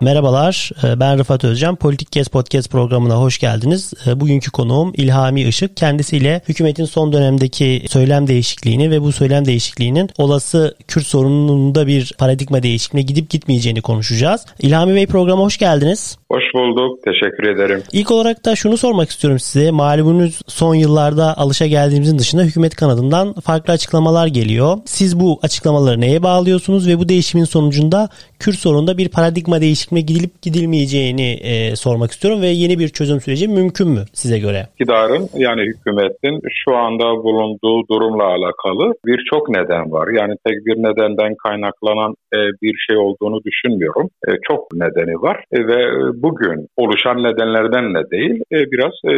Merhabalar, e, ben Rıfat Özcan. Politik Kes Podcast programına hoş geldiniz. E, bugünkü konuğum İlhami Işık. Kendisiyle hükümetin son dönemdeki söylem değişikliğini ve bu söylem değişikliğinin olası Kürt sorununda bir paradigma değişikliğine gidip gitmeyeceğini konuşacağız. İlhami Bey programa hoş geldiniz. Hoş bulduk. Teşekkür ederim. İlk olarak da şunu sormak istiyorum size. Malumunuz son yıllarda alışa geldiğimizin dışında hükümet kanadından farklı açıklamalar geliyor. Siz bu açıklamaları neye bağlıyorsunuz ve bu değişimin sonucunda Kürt sorununda bir paradigma değişikliğine gidilip gidilmeyeceğini e, sormak istiyorum ve yeni bir çözüm süreci mümkün mü size göre? İktidarın yani hükümetin şu anda bulunduğu durumla alakalı birçok neden var. Yani tek bir nedenden kaynaklanan e, bir şey olduğunu düşünmüyorum. E, çok nedeni var e, ve bugün oluşan nedenlerden de değil e, biraz e,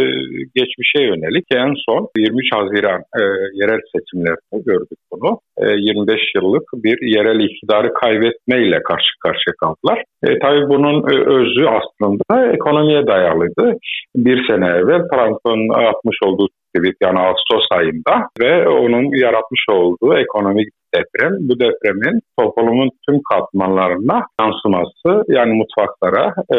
geçmişe yönelik en son 23 Haziran e, yerel seçimlerde gördük bunu. E, 25 yıllık bir yerel iktidarı kaybetmeyle karşı karşıya kaldılar. E, tabii bunun e, özü aslında ekonomiye dayalıydı. Bir sene evvel Trump'ın atmış olduğu tweet yani Ağustos ayında ve onun yaratmış olduğu ekonomik deprem. Bu depremin toplumun tüm katmanlarına yansıması yani mutfaklara e,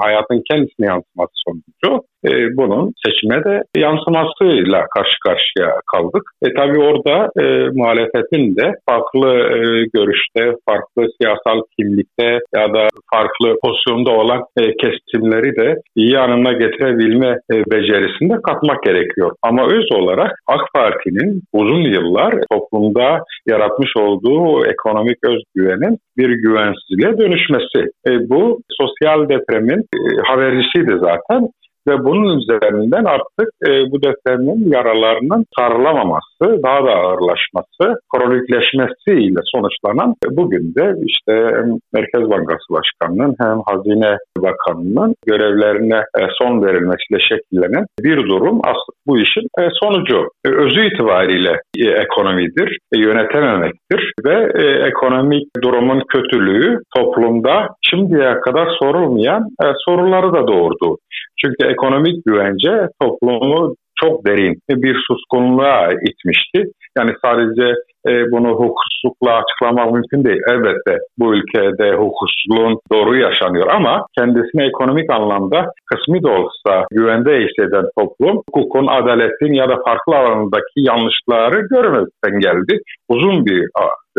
hayatın kendisine yansıması sonucu e, bunun seçime de yansımasıyla karşı karşıya kaldık. E tabi orada e, muhalefetin de farklı e, görüşte, farklı siyasal kimlikte ya da farklı pozisyonda olan e, kesimleri de iyi yanına getirebilme e, becerisinde katmak gerekiyor. Ama öz olarak AK Parti'nin uzun yıllar toplumda yaratmış olduğu ekonomik özgüvenin bir güvensizliğe dönüşmesi. E, bu sosyal depremin e, habercisiydi zaten ve bunun üzerinden artık e, bu depremin yaralarının sarılamaması, daha da ağırlaşması, kronikleşmesiyle sonuçlanan e, bugün de işte Merkez Bankası Başkanı'nın hem Hazine Bakanı'nın görevlerine e, son verilmesiyle şekillenen bir durum aslında bu işin e, sonucu. E, özü itibariyle e, ekonomidir, e, yönetememektir ve e, ekonomik durumun kötülüğü toplumda şimdiye kadar sorulmayan e, soruları da doğurdu. Çünkü ekonomik güvence toplumu çok derin bir suskunluğa itmişti. Yani sadece e, bunu hukuksuzlukla açıklamak mümkün değil. Elbette bu ülkede hukuksuzluğun doğru yaşanıyor ama kendisine ekonomik anlamda kısmi de olsa güvende hisseden toplum hukukun, adaletin ya da farklı alanındaki yanlışları görmekten geldi. Uzun bir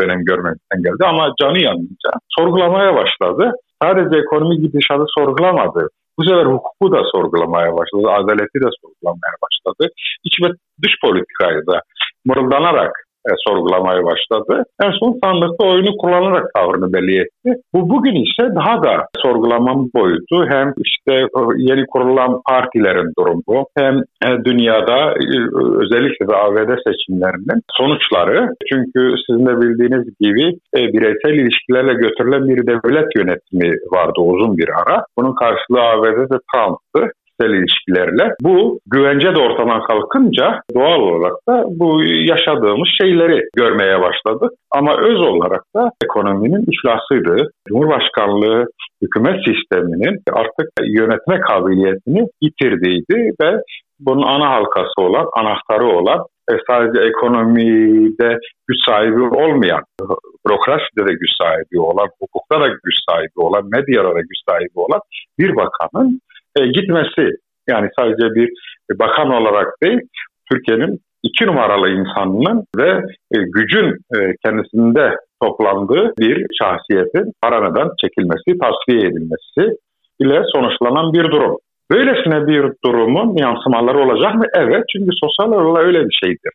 dönem görmekten geldi ama canı yanınca sorgulamaya başladı. Sadece ekonomik gidişatı sorgulamadı. Bu sefer hukuku da sorgulamaya başladı, adaleti de sorgulamaya başladı. İç ve dış politikayı da mırıldanarak e, sorgulamaya başladı. En son sandıkta oyunu kullanarak tavrını belli etti. Bu bugün ise daha da sorgulamanın boyutu hem işte e, yeni kurulan partilerin durumu hem e, dünyada e, özellikle de ABD seçimlerinin sonuçları. Çünkü sizin de bildiğiniz gibi e, bireysel ilişkilerle götürülen bir devlet yönetimi vardı uzun bir ara. Bunun karşılığı ABD'de Trump'tı kişisel ilişkilerle. Bu güvence de ortadan kalkınca doğal olarak da bu yaşadığımız şeyleri görmeye başladık. Ama öz olarak da ekonominin iflasıydı. Cumhurbaşkanlığı hükümet sisteminin artık yönetme kabiliyetini yitirdiğiydi ve bunun ana halkası olan, anahtarı olan sadece ekonomide güç sahibi olmayan, bürokraside de güç sahibi olan, hukukta da güç sahibi olan, medyada da güç sahibi olan bir bakanın e, gitmesi yani sadece bir bakan olarak değil Türkiye'nin iki numaralı insanının ve e, gücün e, kendisinde toplandığı bir şahsiyetin aradan çekilmesi, tasfiye edilmesi ile sonuçlanan bir durum. Böylesine bir durumun yansımaları olacak mı? Evet çünkü sosyal olarak öyle bir şeydir.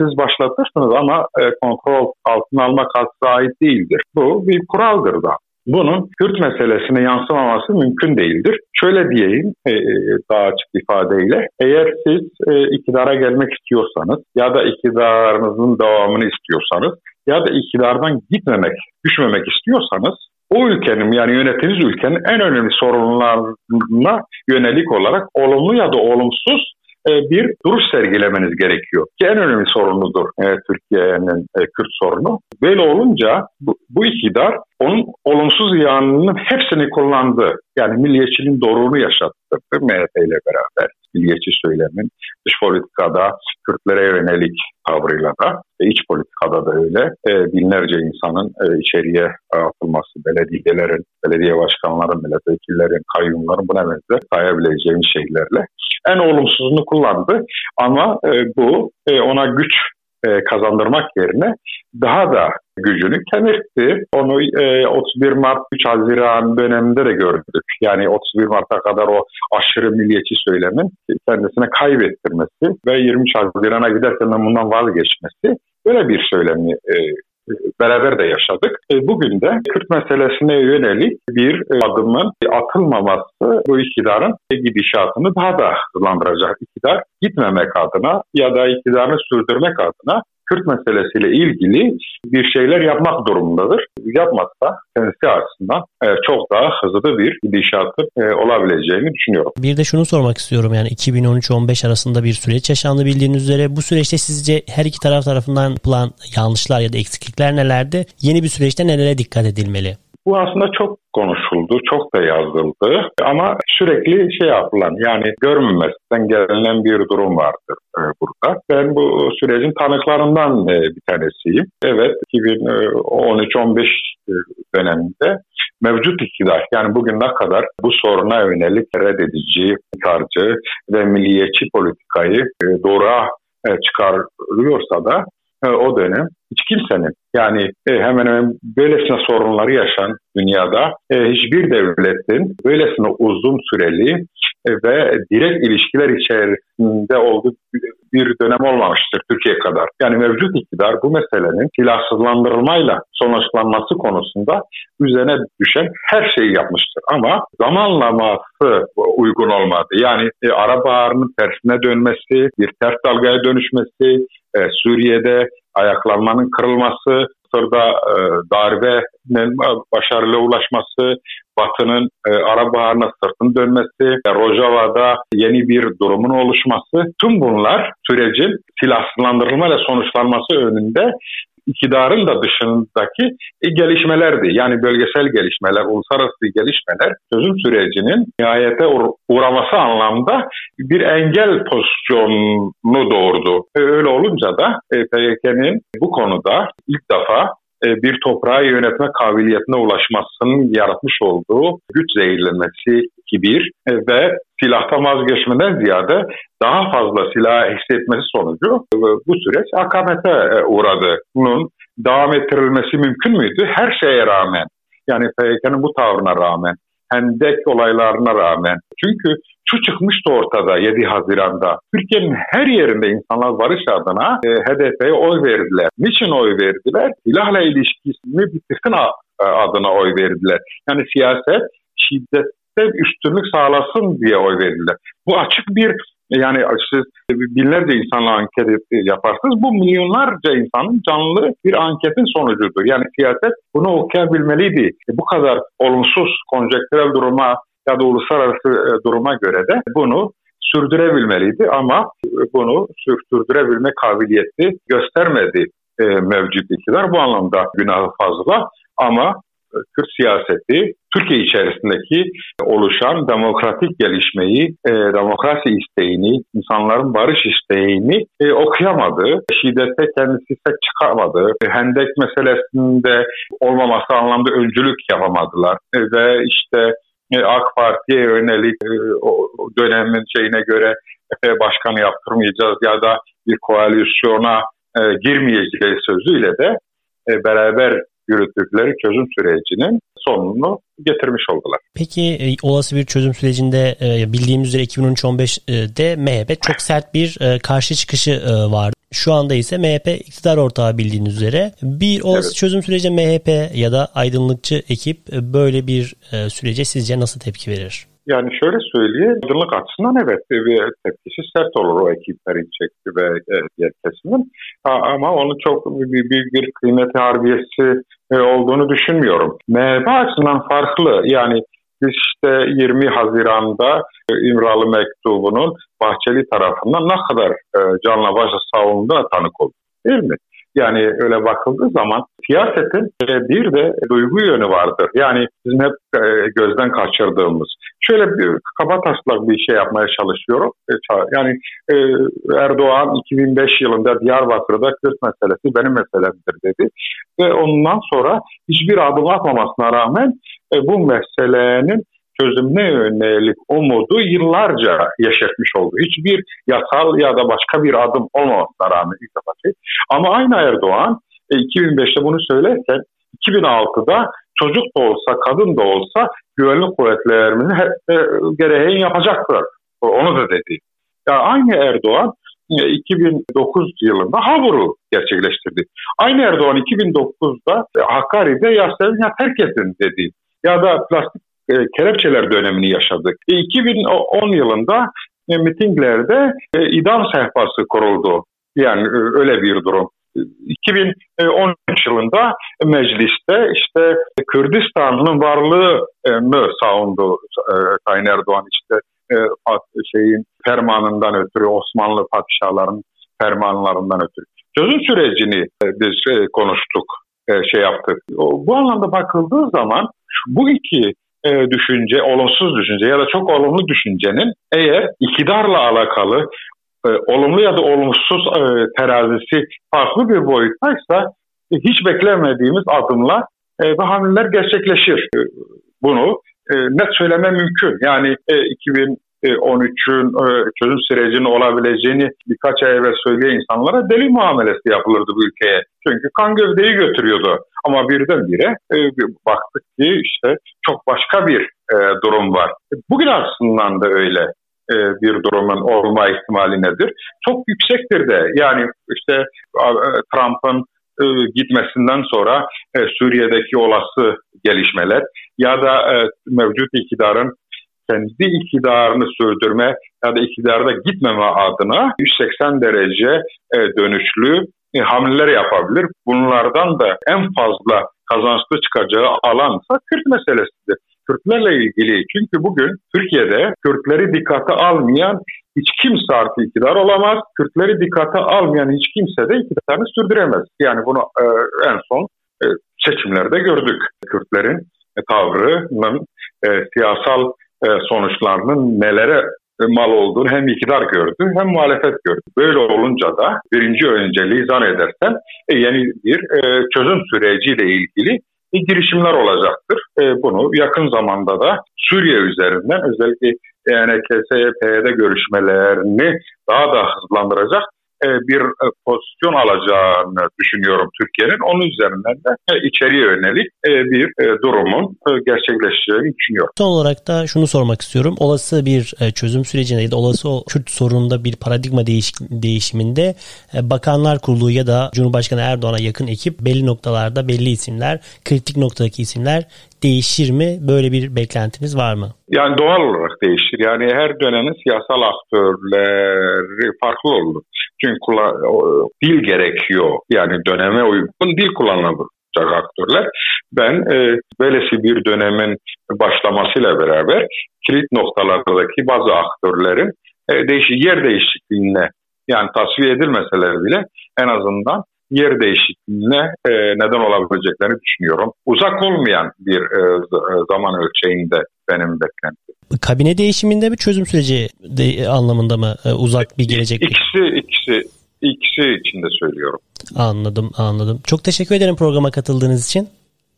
Siz başlatırsınız ama e, kontrol altına almak size ait değildir. Bu bir kuraldır da bunun Kürt meselesine yansımaması mümkün değildir. Şöyle diyeyim e, e, daha açık ifadeyle. Eğer siz e, iktidara gelmek istiyorsanız ya da iktidarınızın devamını istiyorsanız ya da iktidardan gitmemek, düşmemek istiyorsanız o ülkenin yani yönettiğiniz ülkenin en önemli sorunlarına yönelik olarak olumlu ya da olumsuz bir duruş sergilemeniz gerekiyor. Ki en önemli sorunudur Türkiye'nin Kürt sorunu. Böyle olunca bu, bu iktidar onun olumsuz yanının hepsini kullandı. Yani milliyetçiliğin doğruluğunu yaşattırdı MHP ile beraber. Milliyetçi söylemin dış politikada Kürtlere yönelik tavrıyla da e, iç politikada da öyle e, binlerce insanın e, içeriye atılması, belediyelerin, belediye başkanların, milletvekillerin, kayyumların buna benzer sayabileceğimiz şeylerle en olumsuzunu kullandı. Ama e, bu e, ona güç e, kazandırmak yerine daha da gücünü kemirtti. Onu e, 31 Mart 3 Haziran döneminde de gördük. Yani 31 Mart'a kadar o aşırı milliyetçi söylemin kendisine kaybettirmesi ve 23 Haziran'a giderken bundan vazgeçmesi böyle bir söylemi e, beraber de yaşadık. E, bugün de Kürt meselesine yönelik bir adımın atılmaması bu iktidarın gidişatını daha da hızlandıracak. İktidar gitmemek adına ya da iktidarını sürdürmek adına Kürt meselesiyle ilgili bir şeyler yapmak durumundadır. Yapmazsa kendisi açısından e, çok daha hızlı bir gidişatı e, olabileceğini düşünüyorum. Bir de şunu sormak istiyorum yani 2013-15 arasında bir süreç yaşandı bildiğiniz üzere. Bu süreçte sizce her iki taraf tarafından yapılan yanlışlar ya da eksiklikler nelerdi? Yeni bir süreçte nelere dikkat edilmeli? Bu aslında çok konuşuldu, çok da yazıldı ama sürekli şey yapılan yani görmemesinden gelinen bir durum vardır e, burada. Ben bu sürecin tanıklarından e, bir tanesiyim. Evet 2013-15 e, döneminde mevcut iktidar yani bugüne kadar bu soruna yönelik reddedici, inkarcı ve milliyetçi politikayı doğru e, çıkarıyorsa da o dönem hiç kimsenin yani e, hemen hemen böylesine sorunları yaşan dünyada e, hiçbir devletin böylesine uzun süreli ve direkt ilişkiler içerisinde olduğu bir dönem olmamıştır Türkiye kadar. Yani mevcut iktidar bu meselenin silahsızlandırılmayla sonuçlanması konusunda üzerine düşen her şeyi yapmıştır. Ama zamanlaması uygun olmadı. Yani e, Arap Baharı'nın tersine dönmesi, bir ters dalgaya dönüşmesi, e, Suriye'de ayaklanmanın kırılması, Mısır'da e, darbenin başarılı ulaşması, Batı'nın e, Arap Baharı'na sırtını dönmesi, Rojava'da yeni bir durumun oluşması, tüm bunlar sürecin silahsızlandırılmayla sonuçlanması önünde iktidarın da dışındaki e, gelişmelerdi. Yani bölgesel gelişmeler, uluslararası gelişmeler çözüm sürecinin nihayete uğraması anlamda bir engel pozisyonunu doğurdu. E, öyle olunca da e, bu konuda ilk defa bir toprağı yönetme kabiliyetine ulaşmasının yaratmış olduğu güç zehirlenmesi kibir ve silahtan vazgeçmeden ziyade daha fazla silah hissetmesi sonucu bu süreç akamete uğradı. Bunun devam ettirilmesi mümkün müydü? Her şeye rağmen yani PYK'nın bu tavrına rağmen Hendek olaylarına rağmen. Çünkü şu çıkmıştı ortada 7 Haziran'da. Türkiye'nin her yerinde insanlar barış adına e, HDP'ye oy verdiler. Niçin oy verdiler? Silahla ilişkisini bitirsin adına oy verdiler. Yani siyaset şiddette üstünlük sağlasın diye oy verdiler. Bu açık bir yani siz binlerce insanla anket yaparsınız. Bu milyonlarca insanın canlı bir anketin sonucudur. Yani siyaset bunu okuyabilmeliydi. E, bu kadar olumsuz konjektürel duruma ya da uluslararası e, duruma göre de bunu sürdürebilmeliydi ama bunu sürdürebilme kabiliyeti göstermedi e, mevcut iktidar. Bu anlamda günahı fazla ama Kürt siyaseti Türkiye içerisindeki oluşan demokratik gelişmeyi, e, demokrasi isteğini, insanların barış isteğini e, okuyamadı. Şiddete kendisi ses çıkarmadı. Hendek meselesinde olmaması anlamda öncülük yapamadılar. E, ve işte e, AK Parti'ye yönelik e, o dönemin şeyine göre Efe Başkanı yaptırmayacağız ya da bir koalisyona e, girmeyeceğiz sözüyle de e, beraber yürüttükleri çözüm sürecinin sonunu getirmiş oldular. Peki e, olası bir çözüm sürecinde e, bildiğimiz üzere 2013-15'de MHP çok sert bir e, karşı çıkışı vardı. Şu anda ise MHP iktidar ortağı bildiğiniz üzere. Bir olası evet. çözüm süreci MHP ya da aydınlıkçı ekip böyle bir sürece sizce nasıl tepki verir? Yani şöyle söyleyeyim, aydınlık açısından evet bir tepkisi sert olur o ekiplerin çekti ve diğer kesimin. Ama onun çok büyük bir, bir kıymeti harbiyesi e, olduğunu düşünmüyorum. MHP açısından farklı. Yani Biz işte 20 Haziran'da e, İmralı mektubunun Bahçeli tarafından ne kadar e, canla başla savunduğuna tanık olduk. Değil mi? Yani öyle bakıldığı zaman siyasetin e, bir de duygu yönü vardır. Yani bizim hep e, gözden kaçırdığımız. Şöyle bir kaba taslak bir şey yapmaya çalışıyorum. E, yani Erdoğan 2005 yılında Diyarbakır'da Kürt meselesi benim meselemdir dedi. Ve ondan sonra hiçbir adım atmamasına rağmen bu meselenin çözümüne yönelik umudu yıllarca yaşatmış oldu. Hiçbir yasal ya da başka bir adım olmamasına rağmen ilk defa. Ama aynı Erdoğan 2005'te bunu söylerken 2006'da çocuk da olsa kadın da olsa güvenlik kuvvetlerimiz e, gereğini yapacaktır. Onu da dedi. Yani aynı Erdoğan 2009 e, yılında Habur'u gerçekleştirdi. Aynı Erdoğan 2009'da Hakkari'de yaşlarını terk edin dedi. Ya da plastik e, kelepçeler dönemini yaşadık. 2010 yılında mitinglerde idam sehpası kuruldu. Yani öyle bir durum. 2013 yılında mecliste işte Kürdistan'ın varlığını savundu e, Sayın Erdoğan işte e, şeyin fermanından ötürü Osmanlı padişahların fermanlarından ötürü. Çözüm sürecini e, biz konuştuk, şey yaptık. Bu anlamda bakıldığı zaman bu iki e, düşünce, olumsuz düşünce ya da çok olumlu düşüncenin eğer iktidarla alakalı e, olumlu ya da olumsuz e, terazisi farklı bir boyuttaysa e, hiç beklemediğimiz adımla e, ve hamleler gerçekleşir. E, bunu e, net söyleme mümkün. Yani e, 2000 e, 13'ün e, çözüm sürecinin olabileceğini birkaç ay evvel söyleyen insanlara deli muamelesi yapılırdı bu ülkeye. Çünkü kan gövdeyi götürüyordu. Ama birdenbire e, baktık ki işte çok başka bir durum var. Bugün aslında da öyle bir durumun olma ihtimali nedir? Çok yüksektir de. Yani işte Trump'ın gitmesinden sonra Suriye'deki olası gelişmeler ya da mevcut iktidarın kendi iktidarını sürdürme ya da iktidarda gitmeme adına 180 derece dönüşlü hamleler yapabilir. Bunlardan da en fazla kazançlı çıkacağı alansa Kürt meselesidir. Kürtlerle ilgili çünkü bugün Türkiye'de Kürtleri dikkate almayan hiç kimse artık iktidar olamaz. Kürtleri dikkate almayan hiç kimse de iktidarını sürdüremez. Yani bunu e, en son e, seçimlerde gördük. Kürtlerin e, tavrının e, siyasal e, sonuçlarının nelere e, mal olduğunu hem iktidar gördü hem muhalefet gördü. Böyle olunca da birinci önceliği zannedersem e, yeni bir e, çözüm süreciyle ilgili girişimler olacaktır. E, bunu yakın zamanda da Suriye üzerinden özellikle ENKSYP'de görüşmelerini daha da hızlandıracak e, bir e, pozisyon alacağını düşünüyorum Türkiye'nin. Onun üzerinden de e, içeriye yönelik bir durumun gerçekleşeceğini düşünüyorum. Son olarak da şunu sormak istiyorum. Olası bir çözüm sürecinde ya da olası Kürt sorununda bir paradigma değiş değişiminde Bakanlar Kurulu ya da Cumhurbaşkanı Erdoğan'a yakın ekip belli noktalarda belli isimler, kritik noktadaki isimler değişir mi? Böyle bir beklentiniz var mı? Yani doğal olarak değişir. Yani her dönemin siyasal aktörleri farklı olur. Çünkü dil gerekiyor. Yani döneme uygun dil kullanılacak aktörler. Ben e, böylesi bir dönemin başlamasıyla beraber kilit noktalardaki bazı aktörlerin e, değişik yer değişikliğine yani tasfiye edilmeseler bile en azından yer değişikliğine e, neden olabileceklerini düşünüyorum. Uzak olmayan bir e, e, zaman ölçeğinde benim beklentim. Kabine değişiminde mi çözüm süreci de, anlamında mı e, uzak bir gelecek? İkisi, ikisi, ikisi için de söylüyorum. Anladım, anladım. Çok teşekkür ederim programa katıldığınız için.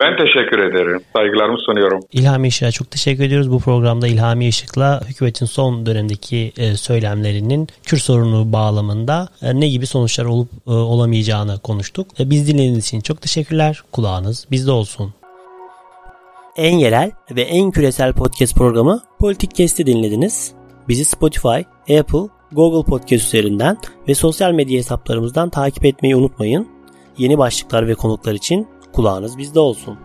Ben teşekkür ederim. Saygılarımı sunuyorum. İlhami Işık'a çok teşekkür ediyoruz. Bu programda İlhami Işık'la hükümetin son dönemdeki e, söylemlerinin Kürt sorunu bağlamında e, ne gibi sonuçlar olup e, olamayacağını konuştuk. Biz dinlediğiniz için çok teşekkürler. Kulağınız bizde olsun. En yerel ve en küresel podcast programı Politik Kesti dinlediniz. Bizi Spotify, Apple, Google Podcast üzerinden ve sosyal medya hesaplarımızdan takip etmeyi unutmayın. Yeni başlıklar ve konuklar için kulağınız bizde olsun.